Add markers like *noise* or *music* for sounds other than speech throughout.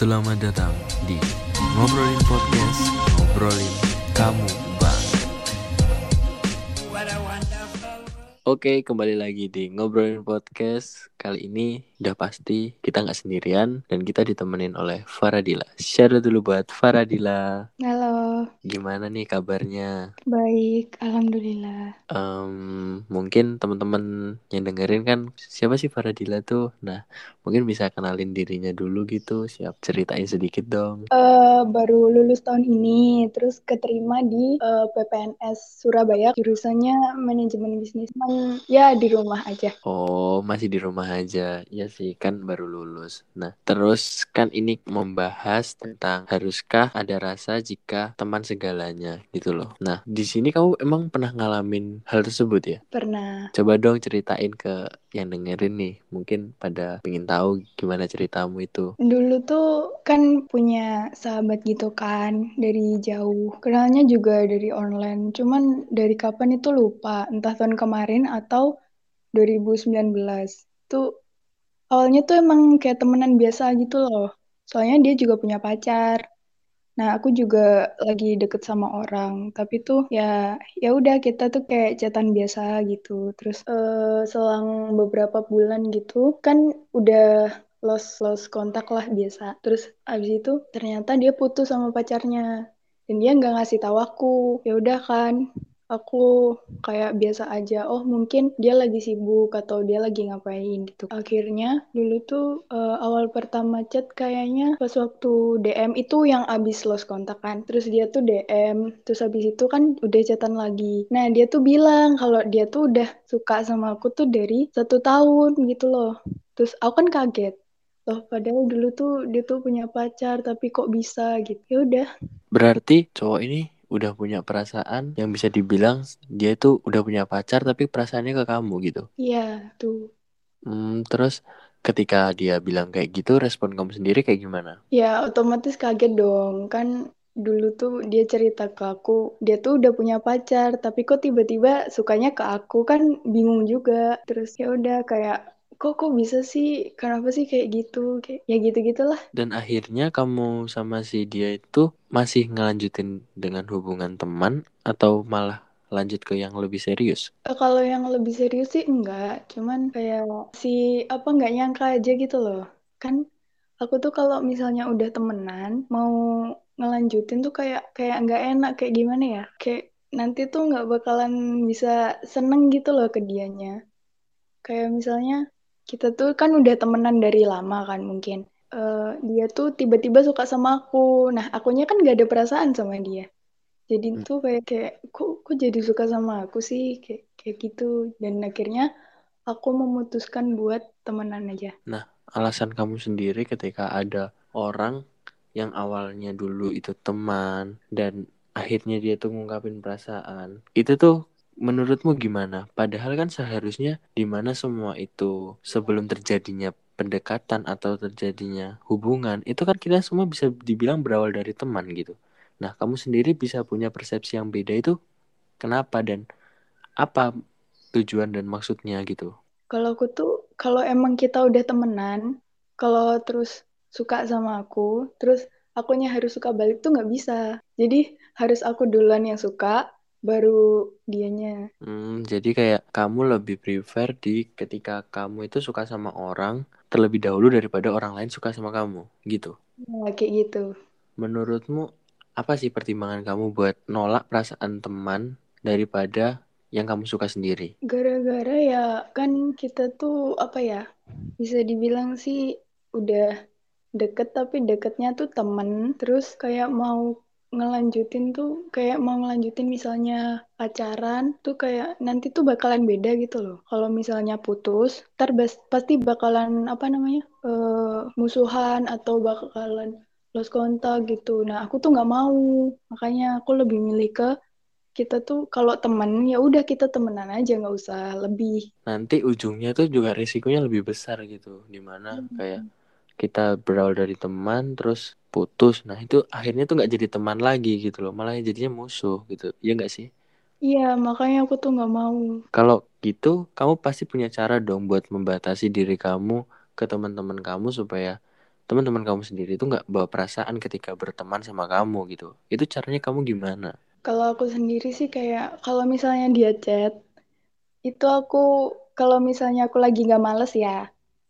Selamat datang di Ngobrolin Podcast Ngobrolin Kamu Bang Oke, kembali lagi di Ngobrolin Podcast. Kali ini udah pasti kita nggak sendirian dan kita ditemenin oleh Faradila. Share dulu buat Faradila. Halo, Gimana nih kabarnya? baik, alhamdulillah. Em, mungkin teman-teman yang dengerin kan siapa sih Faradila tuh? Nah, mungkin bisa kenalin dirinya dulu gitu. Siap ceritain sedikit dong. Eh, baru lulus tahun ini, terus keterima di eh, PPNS Surabaya, jurusannya manajemen bisnis. Ya di rumah aja. Oh, masih di rumah aja. Ya sih, kan baru lulus. Nah, terus kan ini membahas tentang haruskah ada rasa jika teman segalanya gitu loh. Nah, di sini kamu emang pernah ngalamin hal tersebut ya? Pernah. Coba dong ceritain ke yang dengerin nih. Mungkin pada pengen tahu gimana ceritamu itu. Dulu tuh kan punya sahabat gitu kan dari jauh. Kenalnya juga dari online. Cuman dari kapan itu lupa. Entah tahun kemarin atau 2019. Tuh awalnya tuh emang kayak temenan biasa gitu loh. Soalnya dia juga punya pacar. Nah, aku juga lagi deket sama orang, tapi tuh ya ya udah kita tuh kayak chatan biasa gitu. Terus eh, selang beberapa bulan gitu kan udah lost lost kontak lah biasa. Terus abis itu ternyata dia putus sama pacarnya dan dia nggak ngasih tahu aku. Ya udah kan, aku kayak biasa aja. Oh mungkin dia lagi sibuk atau dia lagi ngapain gitu. Akhirnya dulu tuh eh, awal pertama chat kayaknya pas waktu DM itu yang abis lost kontak kan. Terus dia tuh DM, terus abis itu kan udah chatan lagi. Nah dia tuh bilang kalau dia tuh udah suka sama aku tuh dari satu tahun gitu loh. Terus aku kan kaget. Loh padahal dulu tuh dia tuh punya pacar tapi kok bisa gitu. Ya udah Berarti cowok ini udah punya perasaan yang bisa dibilang dia itu udah punya pacar tapi perasaannya ke kamu gitu. Iya, tuh. Hmm, terus ketika dia bilang kayak gitu, respon kamu sendiri kayak gimana? Ya, otomatis kaget dong. Kan dulu tuh dia cerita ke aku, dia tuh udah punya pacar, tapi kok tiba-tiba sukanya ke aku kan bingung juga. Terus ya udah kayak kok kok bisa sih? Kenapa sih kayak gitu? Kayak ya gitu-gitulah. Dan akhirnya kamu sama si dia itu masih ngelanjutin dengan hubungan teman atau malah lanjut ke yang lebih serius? Eh, kalau yang lebih serius sih enggak, cuman kayak si apa nggak nyangka aja gitu loh. Kan aku tuh kalau misalnya udah temenan mau ngelanjutin tuh kayak kayak nggak enak kayak gimana ya? Kayak nanti tuh nggak bakalan bisa seneng gitu loh ke dianya. Kayak misalnya kita tuh kan udah temenan dari lama kan mungkin. Eh, dia tuh tiba-tiba suka sama aku. Nah, akunya kan gak ada perasaan sama dia. Jadi Hmm. tuh kayak kayak kok kok jadi suka sama aku sih kayak kayak gitu. Dan akhirnya aku memutuskan buat temenan aja. Nah, alasan kamu sendiri ketika ada orang yang awalnya dulu itu teman dan akhirnya dia tuh ngungkapin perasaan, itu tuh menurutmu gimana? Padahal kan seharusnya di mana semua itu sebelum terjadinya pendekatan atau terjadinya hubungan, itu kan kita semua bisa dibilang berawal dari teman gitu. Nah, kamu sendiri bisa punya persepsi yang beda itu kenapa dan apa tujuan dan maksudnya gitu? Kalau aku tuh kalau emang kita udah temenan, kalau terus suka sama aku, terus akunya harus suka balik tuh nggak bisa. Jadi harus aku duluan yang suka, baru dianya. Hmm, jadi kayak kamu lebih prefer di ketika kamu itu suka sama orang terlebih dahulu daripada orang lain suka sama kamu, gitu. Ya, kayak gitu. Menurutmu apa sih pertimbangan kamu buat nolak perasaan teman daripada yang kamu suka sendiri? Gara-gara ya kan kita tuh apa ya bisa dibilang sih udah deket tapi deketnya tuh temen terus kayak mau ngelanjutin tuh kayak mau ngelanjutin misalnya pacaran tuh kayak nanti tuh bakalan beda gitu loh. Kalau misalnya putus, ntar pasti bakalan apa namanya eh, musuhan atau bakalan lost kontak gitu. Nah aku tuh nggak mau, makanya aku lebih milih ke kita tuh kalau temen ya udah kita temenan aja nggak usah lebih. Nanti ujungnya tuh juga risikonya lebih besar gitu, di mana kayak kita berawal dari teman terus putus, nah itu akhirnya tuh nggak jadi teman lagi gitu loh, malah jadinya musuh gitu, iya nggak sih? Iya makanya aku tuh nggak mau. Kalau gitu, kamu pasti punya cara dong buat membatasi diri kamu ke teman-teman kamu supaya teman-teman kamu sendiri itu nggak bawa perasaan ketika berteman sama kamu gitu. Itu caranya kamu gimana? Kalau aku sendiri sih kayak kalau misalnya dia chat, itu aku kalau misalnya aku lagi nggak males ya,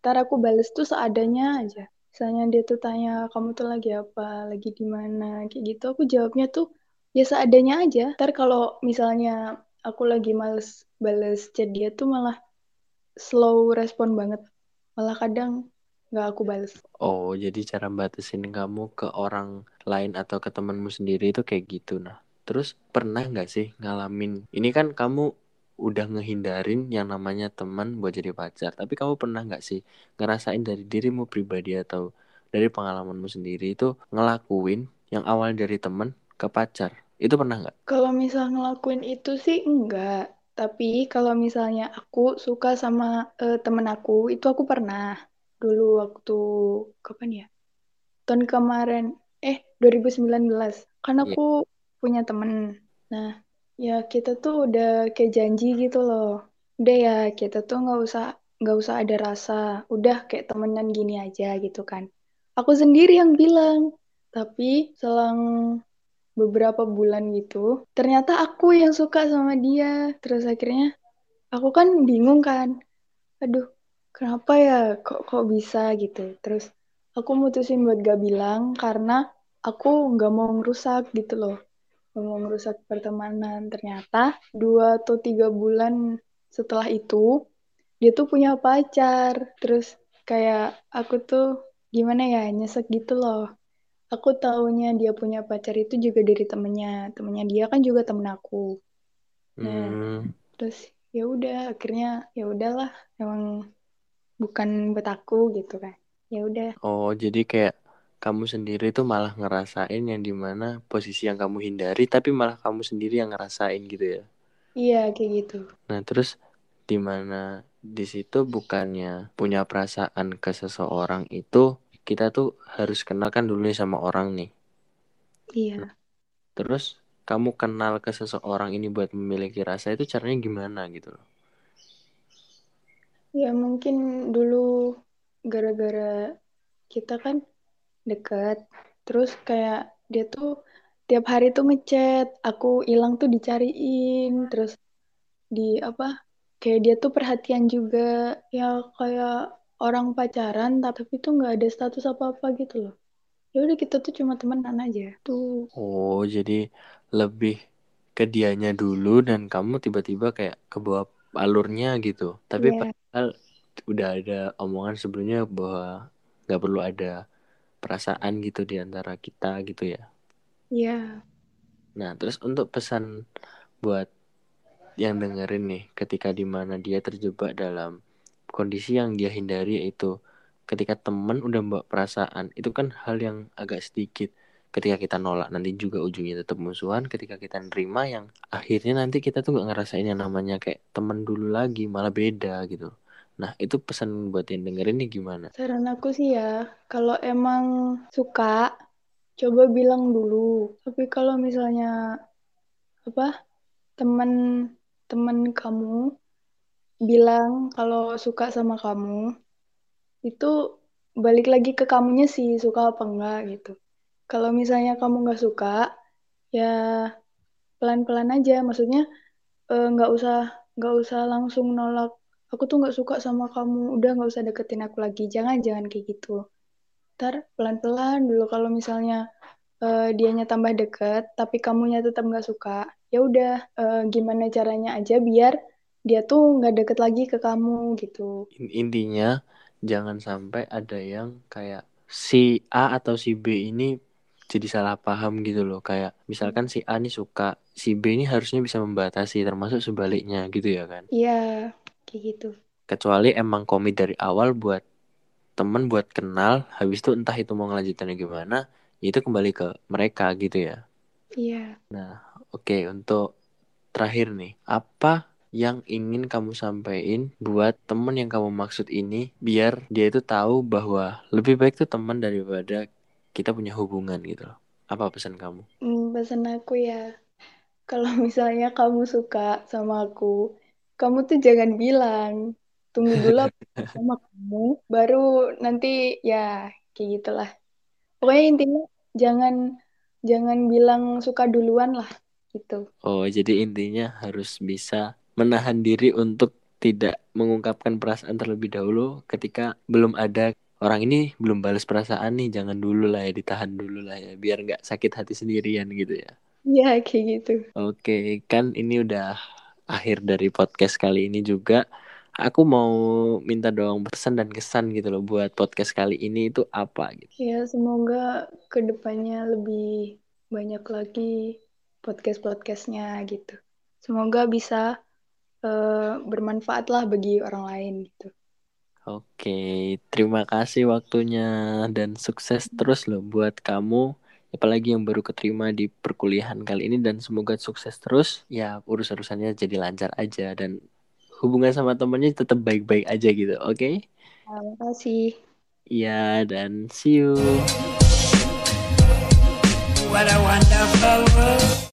ntar aku bales tuh seadanya aja. Misalnya dia tuh tanya kamu tuh lagi apa, lagi di mana, kayak gitu. Aku jawabnya tuh ya seadanya aja. Ntar kalau misalnya aku lagi males bales chat dia tuh malah slow respon banget. Malah kadang nggak aku bales. Oh, jadi cara batasin kamu ke orang lain atau ke temanmu sendiri itu kayak gitu. Nah, terus pernah nggak sih ngalamin? Ini kan kamu udah ngehindarin yang namanya teman buat jadi pacar. Tapi kamu pernah nggak sih ngerasain dari dirimu pribadi atau dari pengalamanmu sendiri itu ngelakuin yang awal dari teman ke pacar? Itu pernah nggak? Kalau misal ngelakuin itu sih enggak. Tapi kalau misalnya aku suka sama uh, temen aku, itu aku pernah. Dulu waktu, kapan ya? Tahun kemarin, eh 2019. Kan Iya. aku punya temen. Nah, ya kita tuh udah kayak janji gitu loh. Udah ya, kita tuh nggak usah nggak usah ada rasa. Udah kayak temenan gini aja gitu kan. Aku sendiri yang bilang. Tapi selang beberapa bulan gitu, ternyata aku yang suka sama dia. Terus akhirnya aku kan bingung kan. Aduh, kenapa ya kok kok bisa gitu. Terus aku mutusin buat gak bilang karena aku nggak mau ngerusak gitu loh. Mau ngerusak pertemanan. Ternyata dua atau tiga bulan setelah itu, dia tuh punya pacar. Terus kayak aku tuh gimana ya, nyesek gitu loh aku taunya dia punya pacar itu juga dari temennya temennya dia kan juga temen aku nah Hmm. terus ya udah akhirnya ya udahlah emang bukan buat aku gitu kan ya udah Oh, jadi kayak kamu sendiri tuh malah ngerasain yang di mana posisi yang kamu hindari, tapi malah kamu sendiri yang ngerasain gitu ya. iya kayak gitu Nah, terus di mana di situ bukannya punya perasaan ke seseorang itu kita tuh harus kenalkan dulu nih sama orang nih. iya Terus kamu kenal ke seseorang ini buat memiliki rasa itu caranya gimana gitu loh. ya mungkin dulu gara-gara kita kan deket. Terus kayak dia tuh tiap hari tuh ngechat aku hilang tuh dicariin. Terus di apa kayak dia tuh perhatian juga. Ya kayak orang pacaran tapi tuh nggak ada status apa apa gitu loh. Ya udah kita tuh cuma temenan aja. Tuh. Oh, jadi lebih ke dianya dulu dan kamu tiba-tiba kayak ke bawah alurnya gitu. Tapi Iya. padahal udah ada omongan sebelumnya bahwa nggak perlu ada perasaan gitu di antara kita gitu ya. Iya. Nah, terus untuk pesan buat yang dengerin nih ketika di mana dia terjebak dalam kondisi yang dia hindari yaitu ketika teman udah bawa perasaan itu kan hal yang agak sedikit ketika kita nolak nanti juga ujungnya tetap musuhan ketika kita nerima yang akhirnya nanti kita tuh gak ngerasain yang namanya kayak teman dulu lagi malah beda gitu nah itu pesan buat yang dengerin nih gimana Saran aku sih ya, kalau emang suka, coba bilang dulu. Tapi kalau misalnya apa teman teman kamu bilang kalau suka sama kamu, itu balik lagi ke kamunya sih suka apa enggak gitu. Kalau misalnya kamu nggak suka, ya pelan-pelan aja. Maksudnya eh, nggak usah nggak usah langsung nolak. Aku tuh nggak suka sama kamu. Udah nggak usah deketin aku lagi. Jangan jangan kayak gitu. Ntar pelan-pelan dulu. Kalau misalnya eh, dianya tambah deket, tapi kamunya tetap nggak suka, ya udah eh, gimana caranya aja biar dia tuh nggak deket lagi ke kamu gitu. In- intinya jangan sampai ada yang kayak si A atau si B ini jadi salah paham gitu loh kayak misalkan si A nih suka si B ini harusnya bisa membatasi termasuk sebaliknya gitu ya kan Iya, kayak gitu. kecuali emang komit dari awal buat temen buat kenal habis itu entah itu mau ngelanjutinnya gimana ya itu kembali ke mereka gitu ya Iya. nah oke untuk terakhir nih apa yang ingin kamu sampaikan buat temen yang kamu maksud ini biar dia itu tahu bahwa lebih baik tuh teman daripada kita punya hubungan gitu loh apa pesan kamu Hmm, pesan aku ya, kalau misalnya kamu suka sama aku, kamu tuh jangan bilang. Tunggu dulu *laughs* sama kamu, baru nanti ya kayak gitulah pokoknya intinya jangan jangan bilang suka duluan lah gitu Oh, jadi intinya harus bisa menahan diri untuk tidak mengungkapkan perasaan terlebih dahulu ketika belum ada orang ini belum balas perasaan nih, jangan dulu lah ya, ditahan dulu lah ya, biar nggak sakit hati sendirian gitu ya. Iya kayak gitu Oke, kan ini udah akhir dari podcast kali ini juga. Aku mau minta dong pesan dan kesan gitu loh buat podcast kali ini itu apa gitu. ya semoga ke depannya lebih banyak lagi podcast podcastnya gitu semoga bisa eh, bermanfaat lah bagi orang lain gitu Oke, terima kasih waktunya dan sukses terus loh buat kamu apalagi yang baru keterima di perkuliahan kali ini dan semoga sukses terus. Ya urus-urusannya jadi lancar aja dan hubungan sama temennya tetap baik-baik aja gitu oke? Terima kasih Iya dan see you. What a wonderful world.